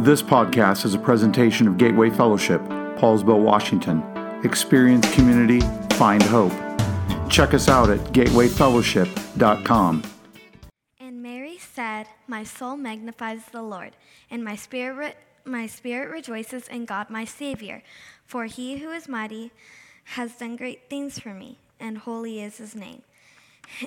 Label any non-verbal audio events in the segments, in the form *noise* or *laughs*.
This podcast is a presentation of Gateway Fellowship, Poulsbo, Washington. Experience community, find hope. Check us out at gatewayfellowship.com. And Mary said, My soul magnifies the Lord, and my spirit, re- my spirit rejoices in God my Savior, for he who is mighty has done great things for me, and holy is his name. *laughs*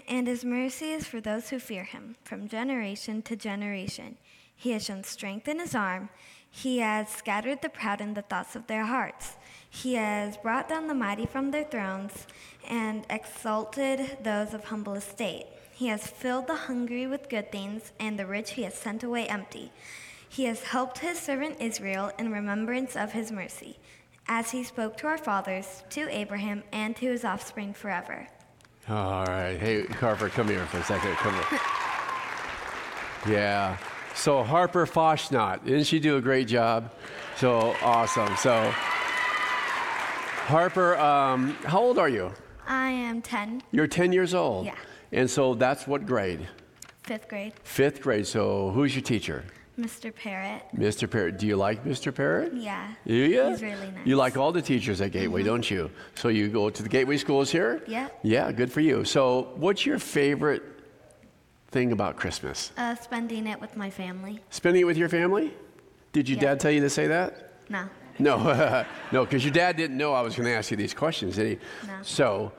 And his mercy is for those who fear him, from generation to generation. He has shown strength in his arm. He has scattered the proud in the thoughts of their hearts. He has brought down the mighty from their thrones and exalted those of humble estate. He has filled the hungry with good things, and the rich he has sent away empty. He has helped his servant Israel in remembrance of his mercy, as he spoke to our fathers, to Abraham, and to his offspring forever. All right. Hey, Carver, come here for a second. Come here. *laughs* Yeah. So Harper Foshnot, didn't she do a great job? So awesome. So Harper, um, how old are you? I am 10, You're 10 years old. Yeah. And so that's what grade? fifth grade. Fifth grade. So who's your teacher? Mr. Parrott. Mr. Parrott. Do you like Mr. Parrott? Yeah. Do you? He's really nice. You like all the teachers at Gateway, don't you? So you go to the Gateway schools here? Yeah. Yeah, good for you. So what's your favorite thing about Christmas? Uh, spending it with my family. Spending it with your family? Did your Yeah. dad tell you to say that? No. No, *laughs* no, because your dad didn't know I was going to ask you these questions, did he? No. So,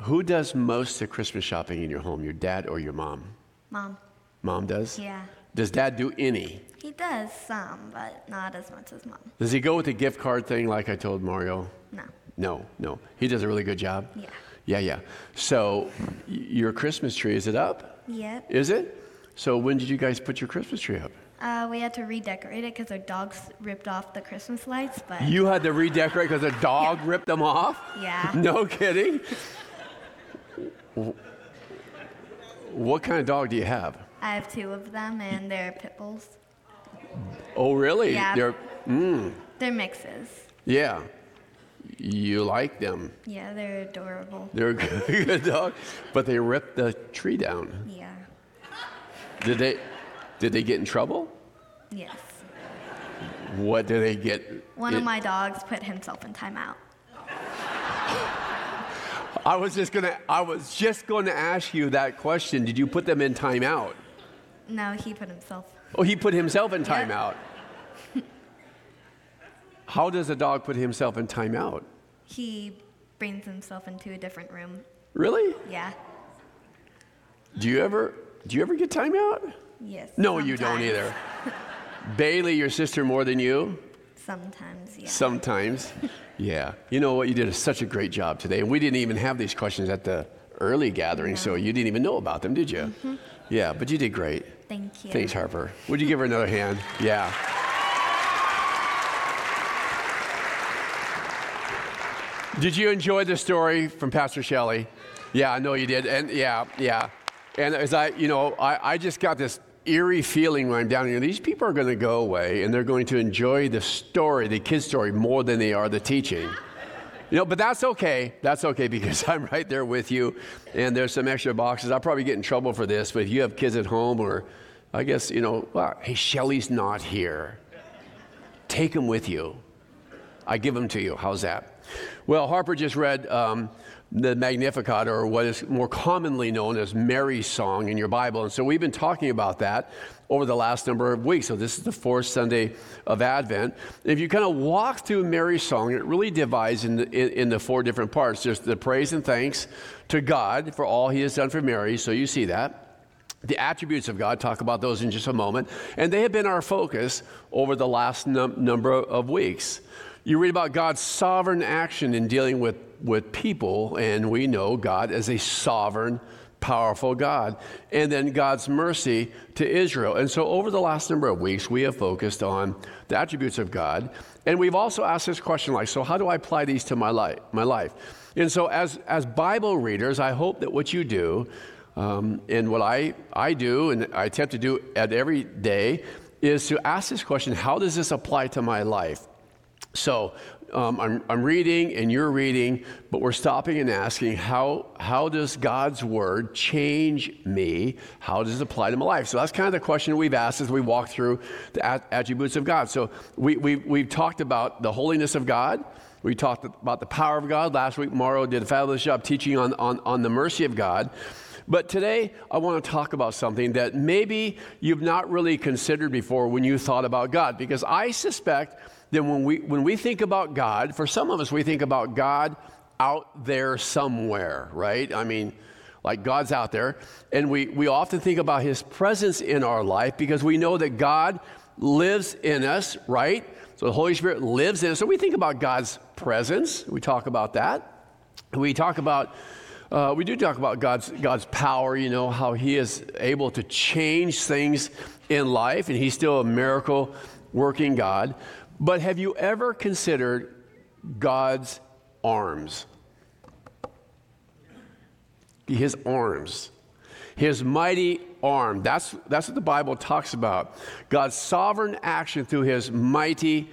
who does most of Christmas shopping in your home, your dad or your mom? Mom. Mom does? Yeah. Does dad do any? He does some, but not as much as mom. Does he go with the gift card thing like I told Mario? No. No, no. He does a really good job? Yeah. Yeah, yeah. So, your Christmas tree, is it up? Yep. Is it? So, when did you guys put your Christmas tree up? Uh, we had to redecorate it because our dogs ripped off the Christmas lights, but You had to redecorate because a *laughs* dog ripped them off? yeah. *laughs* No kidding? What kind of dog do you have? I have two of them, and they're pit bulls. Oh, really? Yeah. They're, They're mixes. yeah. You like them. Yeah, they're adorable. They're a *laughs* good, good dog. But they ripped the tree down. Yeah. Did they, did they get in trouble? Yes. What did they get? One it- of my dogs put himself in timeout. *laughs* I was just gonna. I was just going to ask you that question. Did you put them in timeout? No, he put himself. Oh, he put himself in timeout. How does a dog put himself in timeout? He brings himself into a different room. Really? Yeah. Do you ever? Do you ever get timeout? Yes. No, you don't either. *laughs* Bailey, your sister, more than you. Sometimes, yeah. Sometimes. Yeah. You know what? You did such a great job today. And we didn't even have these questions at the early gathering, so you didn't even know about them, did you? Mhm. Yeah, but you did great. Thank you. Thanks, Harper. Would you give her another hand? Yeah. Did you enjoy the story from Pastor Shelley? Yeah, I know you did. And yeah, yeah. And as I, you know, I, I just got this eerie feeling when I'm down here. These people are going to go away and they're going to enjoy the story, the kid's story, more than they are the teaching. You know, but that's okay. That's okay because *laughs* I'm right there with you. And there's some extra boxes. I'll probably get in trouble for this, but if you have kids at home or I guess, you know, well, hey, Shelly's not here. Take them with you. I give them to you. How's that? Well, Harper just read um, the Magnificat, or what is more commonly known as Mary's song in your Bible. And so we've been talking about that over the last number of weeks. So this is the fourth Sunday of Advent. If you kind of walk through Mary's song, it really divides in in the four different parts. There's the praise and thanks to God for all he has done for Mary. So you see that the attributes of God, talk about those in just a moment. And they have been our focus over the last num- number of weeks. You read about God's sovereign action in dealing with, with people, and we know God as a sovereign, powerful God. And then God's mercy to Israel. And so, over the last number of weeks, we have focused on the attributes of God. And we've also asked this question like, so how do I apply these to my life? My life? And so, as, as Bible readers, I hope that what you do um, and what I, I do, and I attempt to do at every day, is to ask this question how does this apply to my life? So um, I'm, I'm reading and you're reading, but we're stopping and asking how, how does God's word change me? How does it apply to my life? So that's kind of the question we've asked as we walk through the attributes of God. So we, we, we've talked about the holiness of God. We talked about the power of God. Last week, Mauro did a fabulous job teaching on, on, on the mercy of God. But today, I want to talk about something that maybe you've not really considered before when you thought about God, because I suspect that when we, when we think about God, for some of us, we think about God out there somewhere, right? I mean, like God's out there. And we, we often think about his presence in our life because we know that God lives in us, right? So the Holy Spirit lives in us. So we think about God's presence. We talk about that. We talk about, uh, we do talk about God's, God's power, you know, how he is able to change things in life, and he's still a miracle working God. But have you ever considered God's arms? His arms. His mighty arm. That's, that's what the Bible talks about. God's sovereign action through his mighty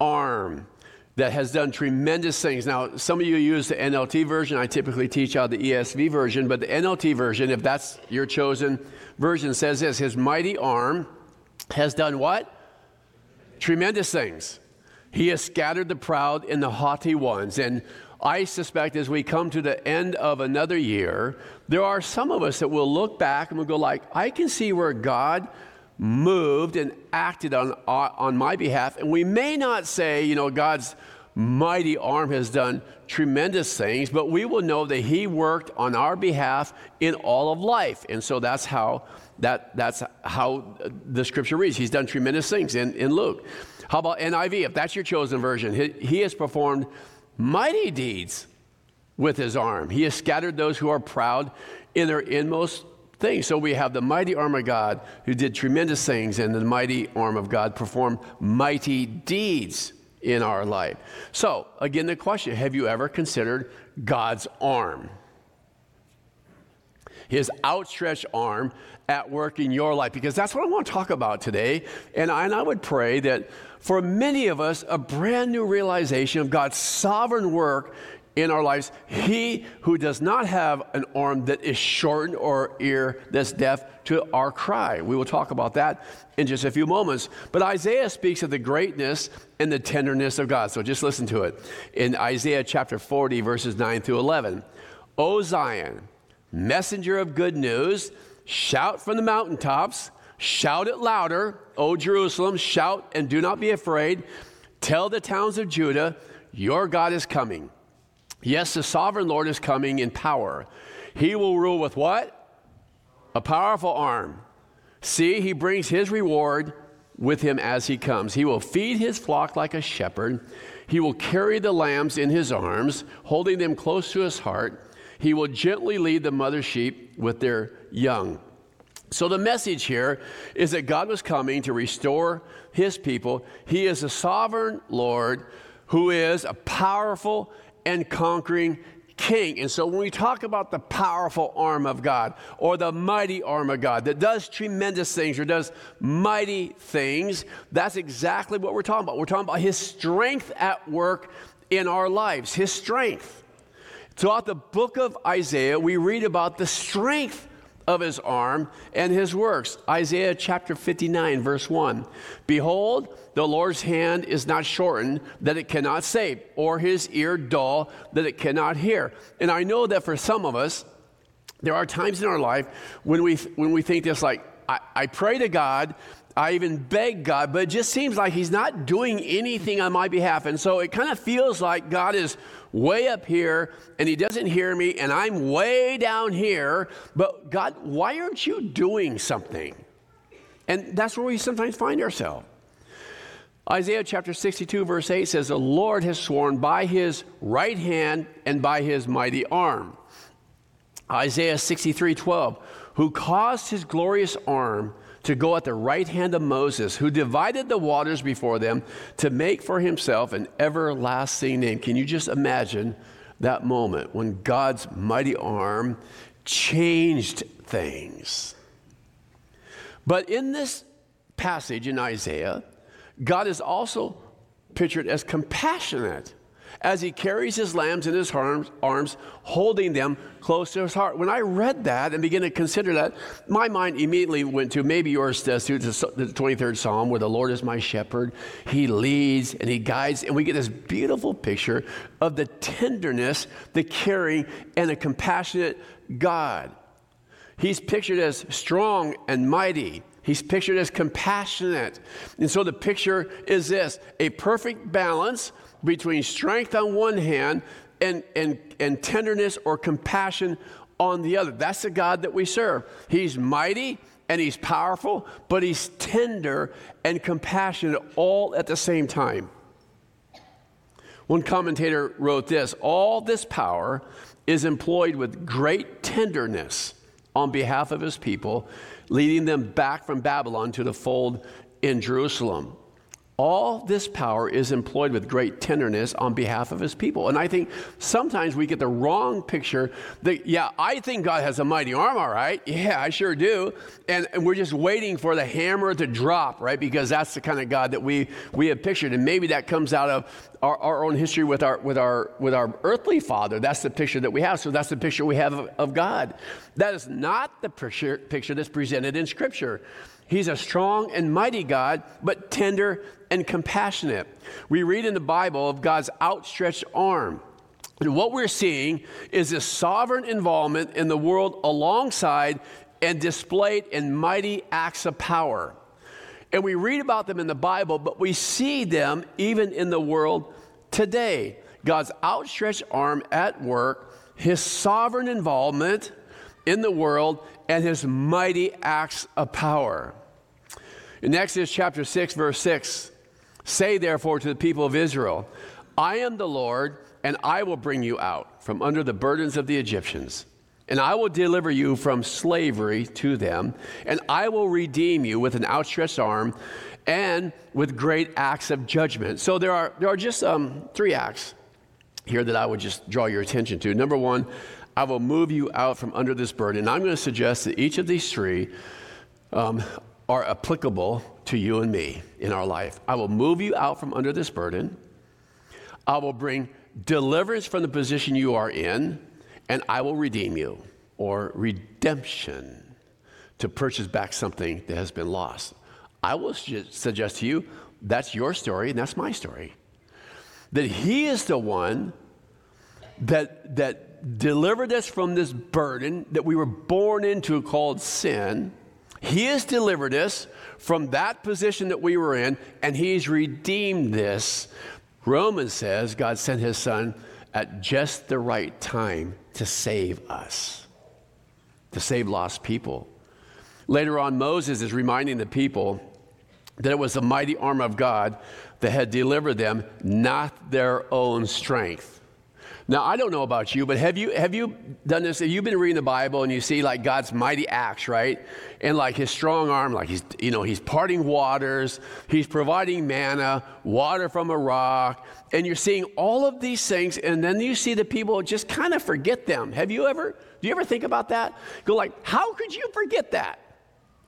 arm that has done tremendous things. Now, some of you use the NLT version. I typically teach out the ESV version, but the NLT version, if that's your chosen version, says this His mighty arm has done what? Tremendous things. He has scattered the proud and the haughty ones. And I suspect as we come to the end of another year, there are some of us that will look back and will go like, I can see where God moved and acted on, on my behalf. And we may not say, you know, God's mighty arm has done tremendous things, but we will know that He worked on our behalf in all of life. And so that's how that, that's how the scripture reads. He's done tremendous things in, in Luke. How about NIV? If that's your chosen version, he, he has performed mighty deeds with his arm. He has scattered those who are proud in their inmost things. So we have the mighty arm of God who did tremendous things, and the mighty arm of God performed mighty deeds in our life. So, again, the question have you ever considered God's arm? His outstretched arm at work in your life because that's what I want to talk about today. And I, and I would pray that for many of us, a brand new realization of God's sovereign work in our lives. He who does not have an arm that is shortened or ear that's deaf to our cry. We will talk about that in just a few moments. But Isaiah speaks of the greatness and the tenderness of God. So just listen to it in Isaiah chapter 40, verses 9 through 11. O Zion, messenger of good news, Shout from the mountaintops, shout it louder, O Jerusalem, shout and do not be afraid. Tell the towns of Judah, your God is coming. Yes, the sovereign Lord is coming in power. He will rule with what? A powerful arm. See, he brings his reward with him as he comes. He will feed his flock like a shepherd. He will carry the lambs in his arms, holding them close to his heart. He will gently lead the mother sheep with their young. So, the message here is that God was coming to restore his people. He is a sovereign Lord who is a powerful and conquering king. And so, when we talk about the powerful arm of God or the mighty arm of God that does tremendous things or does mighty things, that's exactly what we're talking about. We're talking about his strength at work in our lives, his strength. Throughout the book of Isaiah, we read about the strength of his arm and his works. Isaiah chapter 59, verse 1. Behold, the Lord's hand is not shortened that it cannot save, or his ear dull that it cannot hear. And I know that for some of us, there are times in our life when we, when we think this like, I, I pray to God, I even beg God, but it just seems like He's not doing anything on my behalf. And so it kind of feels like God is way up here and he doesn't hear me and I'm way down here. But God, why aren't you doing something? And that's where we sometimes find ourselves. Isaiah chapter 62, verse 8 says, The Lord has sworn by his right hand and by his mighty arm. Isaiah 63, 12, who caused his glorious arm to go at the right hand of Moses, who divided the waters before them to make for himself an everlasting name. Can you just imagine that moment when God's mighty arm changed things? But in this passage in Isaiah, God is also pictured as compassionate as he carries his lambs in his arms, arms, holding them close to his heart. When I read that and began to consider that, my mind immediately went to maybe yours uh, does to the 23rd Psalm, where the Lord is my shepherd. He leads and he guides, and we get this beautiful picture of the tenderness, the caring, and the compassionate God. He's pictured as strong and mighty. He's pictured as compassionate. And so the picture is this a perfect balance between strength on one hand and, and, and tenderness or compassion on the other. That's the God that we serve. He's mighty and he's powerful, but he's tender and compassionate all at the same time. One commentator wrote this All this power is employed with great tenderness on behalf of his people, leading them back from Babylon to the fold in Jerusalem. All this power is employed with great tenderness on behalf of his people. And I think sometimes we get the wrong picture that, yeah, I think God has a mighty arm, all right. Yeah, I sure do. And, and we're just waiting for the hammer to drop, right? Because that's the kind of God that we, we have pictured. And maybe that comes out of our, our own history with our, with, our, with our earthly father. That's the picture that we have. So that's the picture we have of, of God. That is not the picture, picture that's presented in Scripture. He's a strong and mighty God, but tender and compassionate. We read in the Bible of God's outstretched arm. And what we're seeing is a sovereign involvement in the world alongside and displayed in mighty acts of power. And we read about them in the Bible, but we see them even in the world today. God's outstretched arm at work, his sovereign involvement in the world, and his mighty acts of power. In Exodus chapter 6, verse 6, say therefore to the people of Israel, I am the Lord, and I will bring you out from under the burdens of the Egyptians. And I will deliver you from slavery to them, and I will redeem you with an outstretched arm and with great acts of judgment. So there are, there are just um, three acts here that I would just draw your attention to. Number one, I will move you out from under this burden. And I'm going to suggest that each of these three um, are applicable to you and me in our life. I will move you out from under this burden. I will bring deliverance from the position you are in, and I will redeem you, or redemption, to purchase back something that has been lost. I will suggest to you that's your story, and that's my story. That He is the one that, that delivered us from this burden that we were born into called sin he has delivered us from that position that we were in, and He's redeemed this. Romans says God sent His Son at just the right time to save us, to save lost people. Later on, Moses is reminding the people that it was the mighty arm of God that had delivered them, not their own strength. Now, I don't know about you, but have you, have you done this? Have you been reading the Bible and you see like God's mighty acts, right? And like his strong arm, like he's, you know, he's parting waters, he's providing manna, water from a rock, and you're seeing all of these things, and then you see the people just kind of forget them. Have you ever, do you ever think about that? Go like, how could you forget that?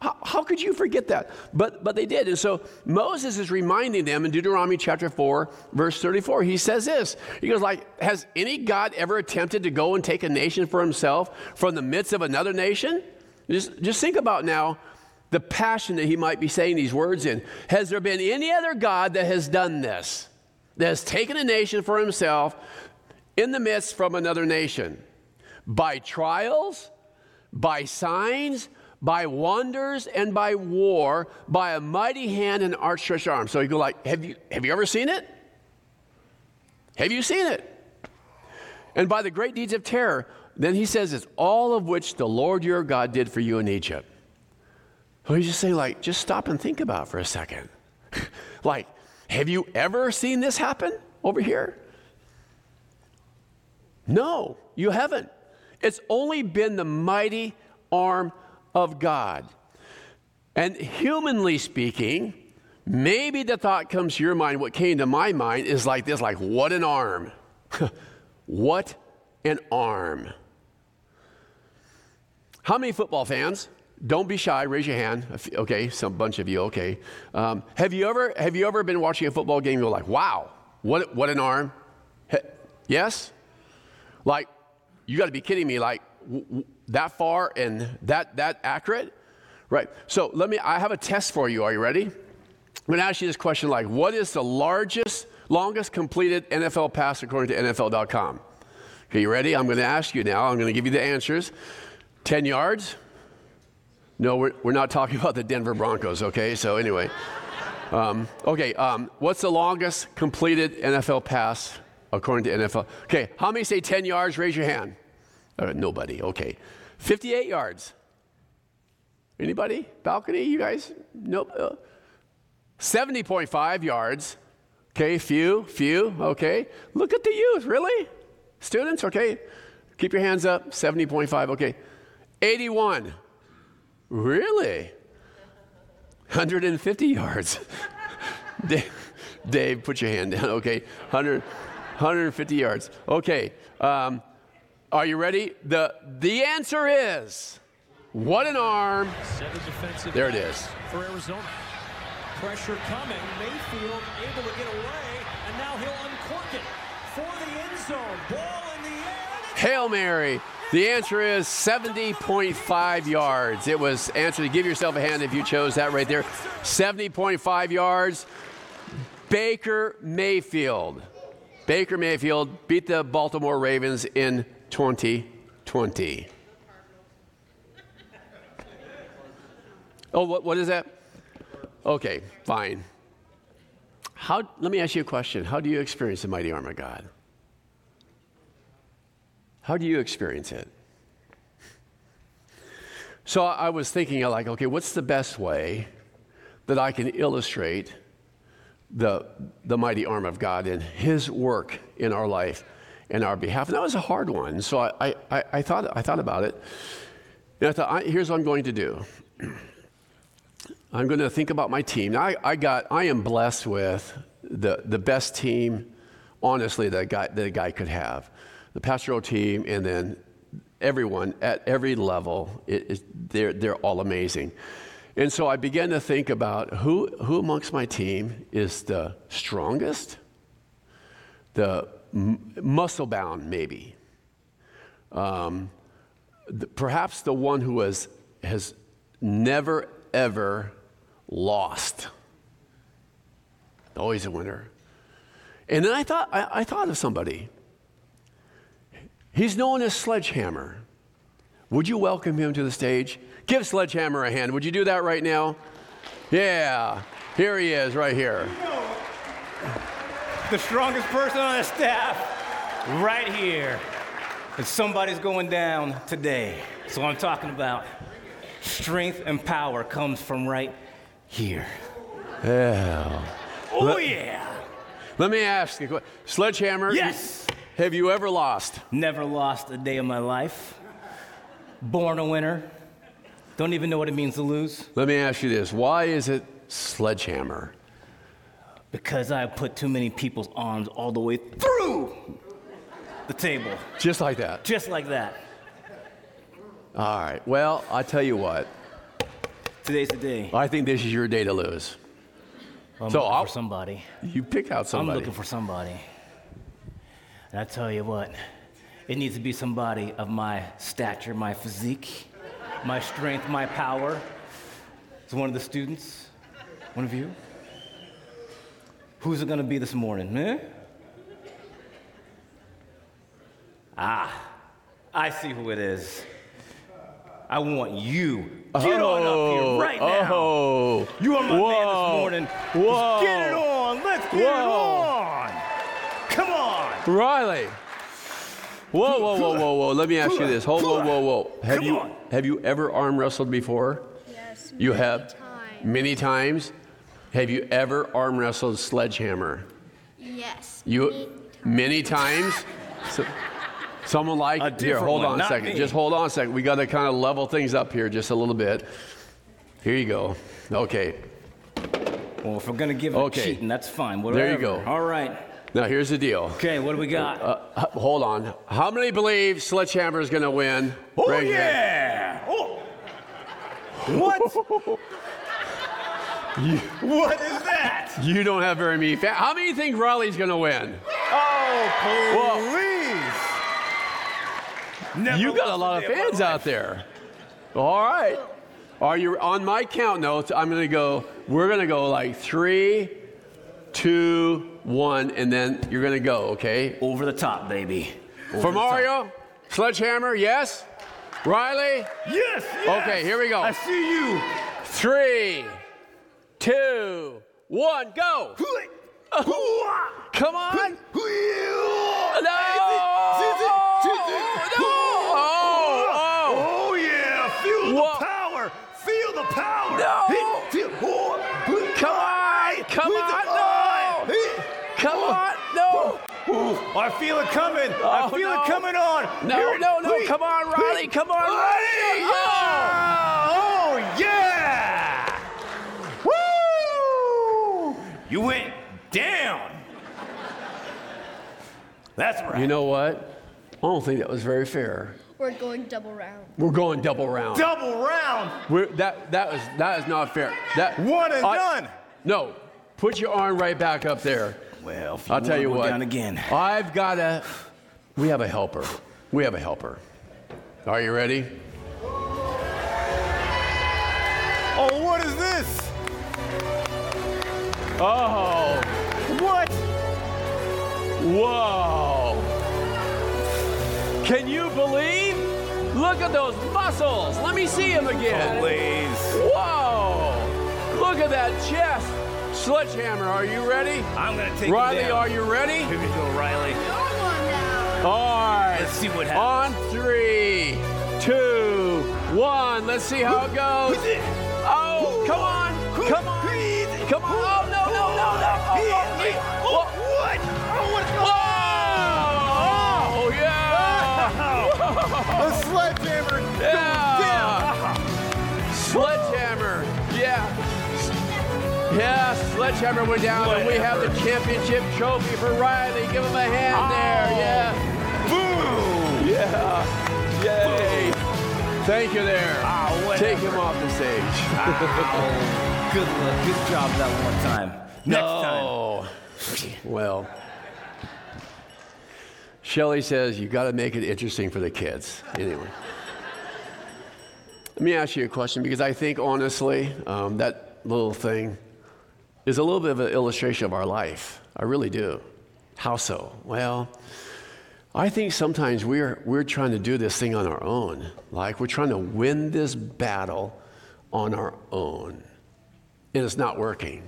How, how, could you forget that? But, but they did. And so Moses is reminding them in Deuteronomy chapter 4, verse 34. He says this He goes, like, Has any God ever attempted to go and take a nation for himself from the midst of another nation? Just, just think about now the passion that he might be saying these words in. Has there been any other God that has done this? That has taken a nation for himself in the midst from another nation? By trials, by signs, by wonders and by war, by a mighty hand and outstretched arm. So you go like, have you, have you ever seen it? Have you seen it? And by the great deeds of terror, then he says it's all of which the Lord your God did for you in Egypt. So he's just saying, like, just stop and think about for a second. *laughs* like, have you ever seen this happen over here? No, you haven't. It's only been the mighty arm of God. And humanly speaking, maybe the thought comes to your mind, what came to my mind is like this like, what an arm. *laughs* what an arm. How many football fans don't be shy. Raise your hand. Okay, some bunch of you. Okay. Um, have you ever have you ever been watching a football game? And go like, wow, what what an arm. Yes. Like, you got to be kidding me. Like w- w- that far and that that accurate, right? So let me. I have a test for you. Are you ready? I'm to ask you this question: Like, what is the largest, longest completed NFL pass according to NFL.com? Okay, you ready? I'm to ask you now. I'm to give you the answers. 10 yards? No, we're, we're not talking *laughs* about the Denver Broncos, okay? So, anyway. *laughs* Um, okay, um, what's the longest completed NFL pass according to NFL? Okay, how many say 10 yards? Raise your hand. Uh, nobody, okay. 58 yards. Anybody? Balcony, you guys? Nope. Uh, 70.5 yards. Okay, few, few, okay. Look at the youth, really? Students, okay? Keep your hands up. 70.5, okay. 81. Really? 150 yards. *laughs* Dave, Dave, put your hand down, okay? 100, 150 yards. Okay. Um, are you ready? The, the answer is what an arm. There it is. For Arizona. Pressure coming. Mayfield able to get away, and now he'll uncork it for the end zone. Ball in the air. Hail Mary. The answer is 70.5 yards. It was answer to give yourself a hand if you chose that right there. 70.5 yards. Baker Mayfield. Baker Mayfield beat the Baltimore Ravens in 2020. Oh, what, what is that? Okay, fine. How, let me ask you a question. How do you experience the mighty arm of God? How do you experience it? So I was thinking, like, okay, what's the best way that I can illustrate the, the mighty arm of God and His work in our life in our behalf? And that was a hard one. So I, I, I, thought, I thought about it. And I thought, I, here's what I'm going to do. I'm going to think about my team. Now, I, I, got, I am blessed with the, the best team, honestly, that a, guy, that a guy could have. The pastoral team, and then everyone at every level, it, it, they're, they're all amazing. And so I began to think about who, who amongst my team is the strongest, the m- muscle bound, maybe. Um, perhaps the one who has, has never, ever lost. Always a winner. And then I thought, I, I thought of somebody. He's known as Sledgehammer. Would you welcome him to the stage? Give Sledgehammer a hand. Would you do that right now? Yeah, here he is, right here. The strongest person on the staff, right here. And somebody's going down today. So I'm talking about strength and power comes from right here. Yeah. Oh, Let- yeah. Let me ask you, Sledgehammer. Yes. Have you ever lost? Never lost a day of my life. Born a winner. Don't even know what it means to lose Let me ask you this. Why is it Sledgehammer? Because I put too many people's arms all the way through the table. Just like that. Just like that. All right. Well, I tell you what. Today's the day. I think this is your day to lose. I'm So looking I'll- for somebody. You pick out somebody. I'm looking for somebody. And I tell you what, it needs to be somebody of my stature, my physique, my strength, my power. Is one of the students? One of you? Who's it gonna be this morning? Eh? Ah, I see who it is. I want you. Get on up here right now. Oh. You are my man this morning. Whoa. Let's get it on. Let's get it on. Come on. Riley. Whoa, whoa, whoa, whoa, whoa. Let me ask you this. Hold, whoa, whoa, whoa. Have Come you on. have you ever arm wrestled before? Yes. You many have times. many times. Have you ever arm wrestled sledgehammer? Yes. You many times. So, someone like A here. different Hold one, on a second. me. Just hold on a second. We got to kind of level things up here just a little bit. Here you go. Okay. Well, if we're gonna give it Okay. cheating, that's fine. Whatever. There you go. All right. Now here's the deal. Okay, what do we got? Uh, h- hold on. How many believe Sledgehammer is going to win? oh Raise yeah! Oh. What? *laughs* what is that? You don't have very many fans. How many think Riley's going to win? Oh, please. Never You got a lot of fans my out there. All right. Are you on my count notes? I'm going to go, we're going to go like three, two, one, and then you're going to go, okay? Over the top, baby. Over For the top. Mario, Sledgehammer, yes? Riley, Yes, yes. Okay, here we go. I see you. three, two, one, go. Oh. Come on. No! Oh, Oh yeah, feel the power. Feel the power. No. Hit, feel, oh, Come on. Come on. eye. No. Hit. Come on. No. I feel it coming. I Oh, feel no. it coming on. No, it- no, no. Hey, Come on, Riley. hey, Come on, Riley. yeah. Oh. oh, yeah. You went down. That's right. You know what? I don't think that was very fair. We're going double round. We're going double round. Double round. We're, that that was that is not fair. That One and I- done. No, put your arm right back up there. Well, if I'll tell wanna you go what. Down again. I've got a. We have a helper. We have a helper. Are you ready? Oh, What? whoa! Can you believe? Look at those muscles. Let me see them again. Please. Whoa! Look at that chest. Sledgehammer, are you ready? I'm gonna take Riley, you down. are you ready? Here we go, Riley. All right. Let's see what happens. On three, two, one. Let's see how it goes. Oh, come on. Come on. Come on. Oh, no, no. Oh, oh, oh, What? Oh, oh, yeah. A sledgehammer Yeah. Sledgehammer. Yeah. Yeah, Sledgehammer went down, and we have the championship trophy for Riley. Give him a hand there. Oh. Yeah. Boom! Yeah. Yay. Thank you there. Ah, whatever. Take him off the stage. Ah, *laughs* good luck. Good job that one time. Next time. Oh. Well, Shelly says you got to make it interesting for the kids. Anyway. Let me ask you a question because I think honestly um, that little thing is a little bit of an illustration of our life. I really do. How so? Well, I think sometimes we're, we're trying to do this thing on our own. Like we're trying to win this battle on our own, and it's not working.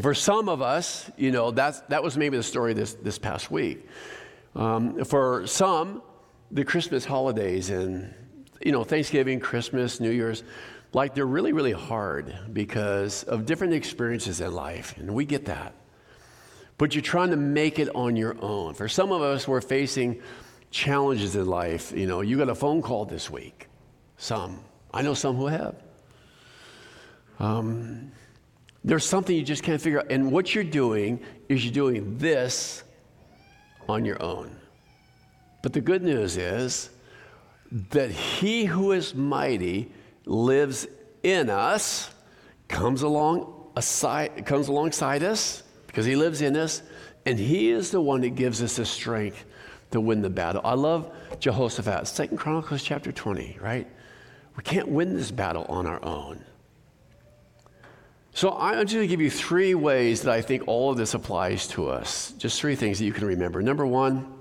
For some of us, you know, that's, that was maybe the story this, this past week. Um, for some, the Christmas holidays and, you know, Thanksgiving, Christmas, New Year's, like they're really, really hard because of different experiences in life, and we get that. But you're trying to make it on your own. For some of us, we're facing challenges in life. You know, you got a phone call this week. Some. I know some who have. Um, there's something you just can't figure out. And what you're doing is you're doing this on your own. But the good news is that he who is mighty lives in us, comes along aside, comes alongside us because he lives in us, and he is the one that gives us the strength to win the battle. I love Jehoshaphat, Second Chronicles chapter 20, right? We can't win this battle on our own. So I'm just going to give you three ways that I think all of this applies to us. Just three things that you can remember. Number one,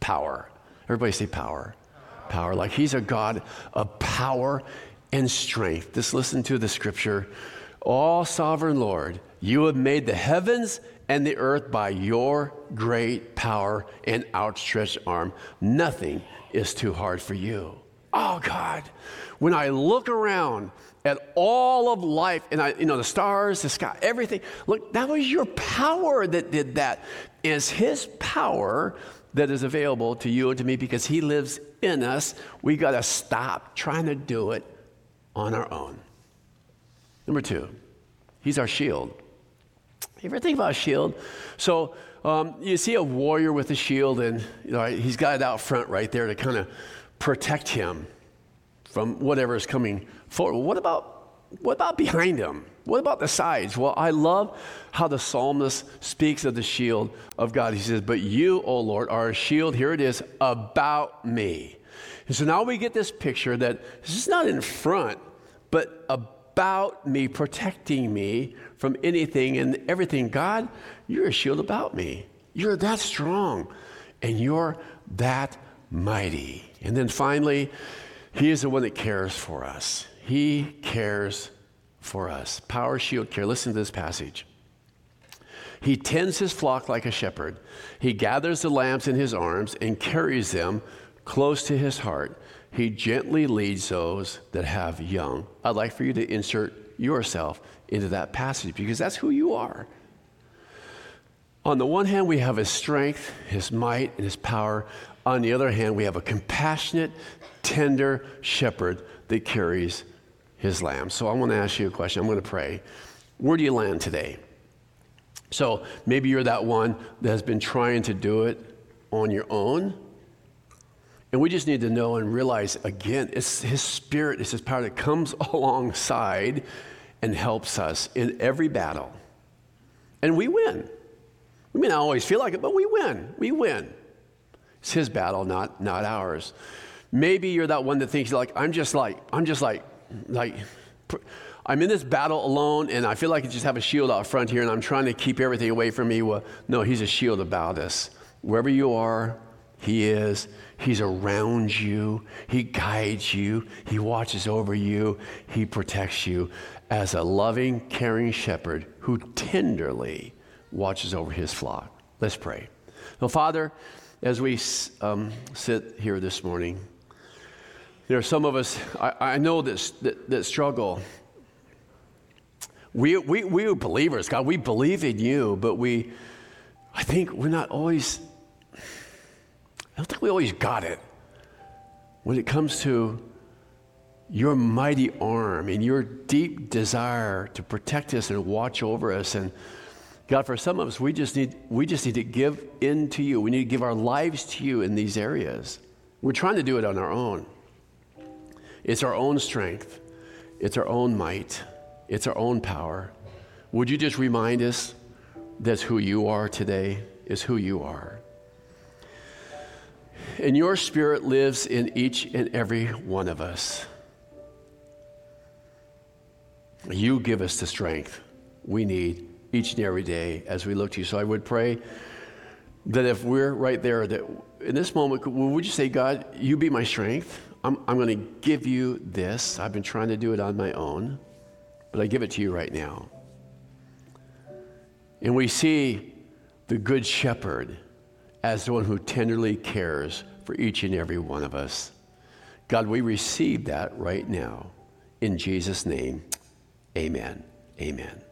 power. Everybody say power. Power. Like he's a God of power and strength. Just listen to the scripture. All sovereign Lord, you have made the heavens and the earth by your great power and outstretched arm. Nothing is too hard for you. Oh God, when I look around at all of life and I, you know, the stars, the sky, everything, look, that was your power that did that. It's His power that is available to you and to me because He lives in us. We got to stop trying to do it on our own. Number two, He's our shield. You ever think about a shield? So um, you see a warrior with a shield, and you know, he's got it out front right there to kind of protect him from whatever is coming forward. What about what about behind him? What about the sides? Well, I love how the psalmist speaks of the shield of God. He says, But you, O Lord, are a shield, here it is, about me. And so now we get this picture that this is not in front, but about me, protecting me from anything and everything. God, you're a shield about me. You're that strong, and you're that mighty. And then finally, He is the one that cares for us. He cares for us. Power, shield, care. Listen to this passage. He tends his flock like a shepherd. He gathers the lambs in his arms and carries them close to his heart. He gently leads those that have young. I'd like for you to insert yourself into that passage because that's who you are. On the one hand, we have his strength, his might, and his power. On the other hand, we have a compassionate, tender shepherd that carries his lamb. So I want to ask you a question. I'm going to pray. Where do you land today? So maybe you're that one that has been trying to do it on your own. And we just need to know and realize again, it's His Spirit, it's His power that comes *laughs* alongside and helps us in every battle. And we win. We may not always feel like it, but we win. We win. It's His battle, not, not ours. Maybe you're that one that thinks like, I'm just like, I'm just like like, I'm in this battle alone and I feel like I just have a shield out front here and I'm trying to keep everything away from me. Well, no, he's a shield about us. Wherever you are, he is. He's around you. He guides you. He watches over you. He protects you as a loving, caring shepherd who tenderly watches over his flock. Let's pray. So, Father, as we um, sit here this morning, there are some of us, I, I know this, that, that struggle. We, we, we are believers, God, we believe in you, but we, I think we're not always, I don't think we always got it when it comes to your mighty arm and your deep desire to protect us and watch over us. And God, for some of us, we just need, we just need to give in to you. We need to give our lives to you in these areas. We're trying to do it on our own. It's our own strength, it's our own might, it's our own power. Would you just remind us that who you are today is who you are? And your spirit lives in each and every one of us. You give us the strength we need each and every day as we look to you. So I would pray that if we're right there, that in this moment, would you say, God, you be my strength? I'm, I'm going to give you this. I've been trying to do it on my own, but I give it to you right now. And we see the Good Shepherd as the one who tenderly cares for each and every one of us. God, we receive that right now. In Jesus' name, amen. Amen.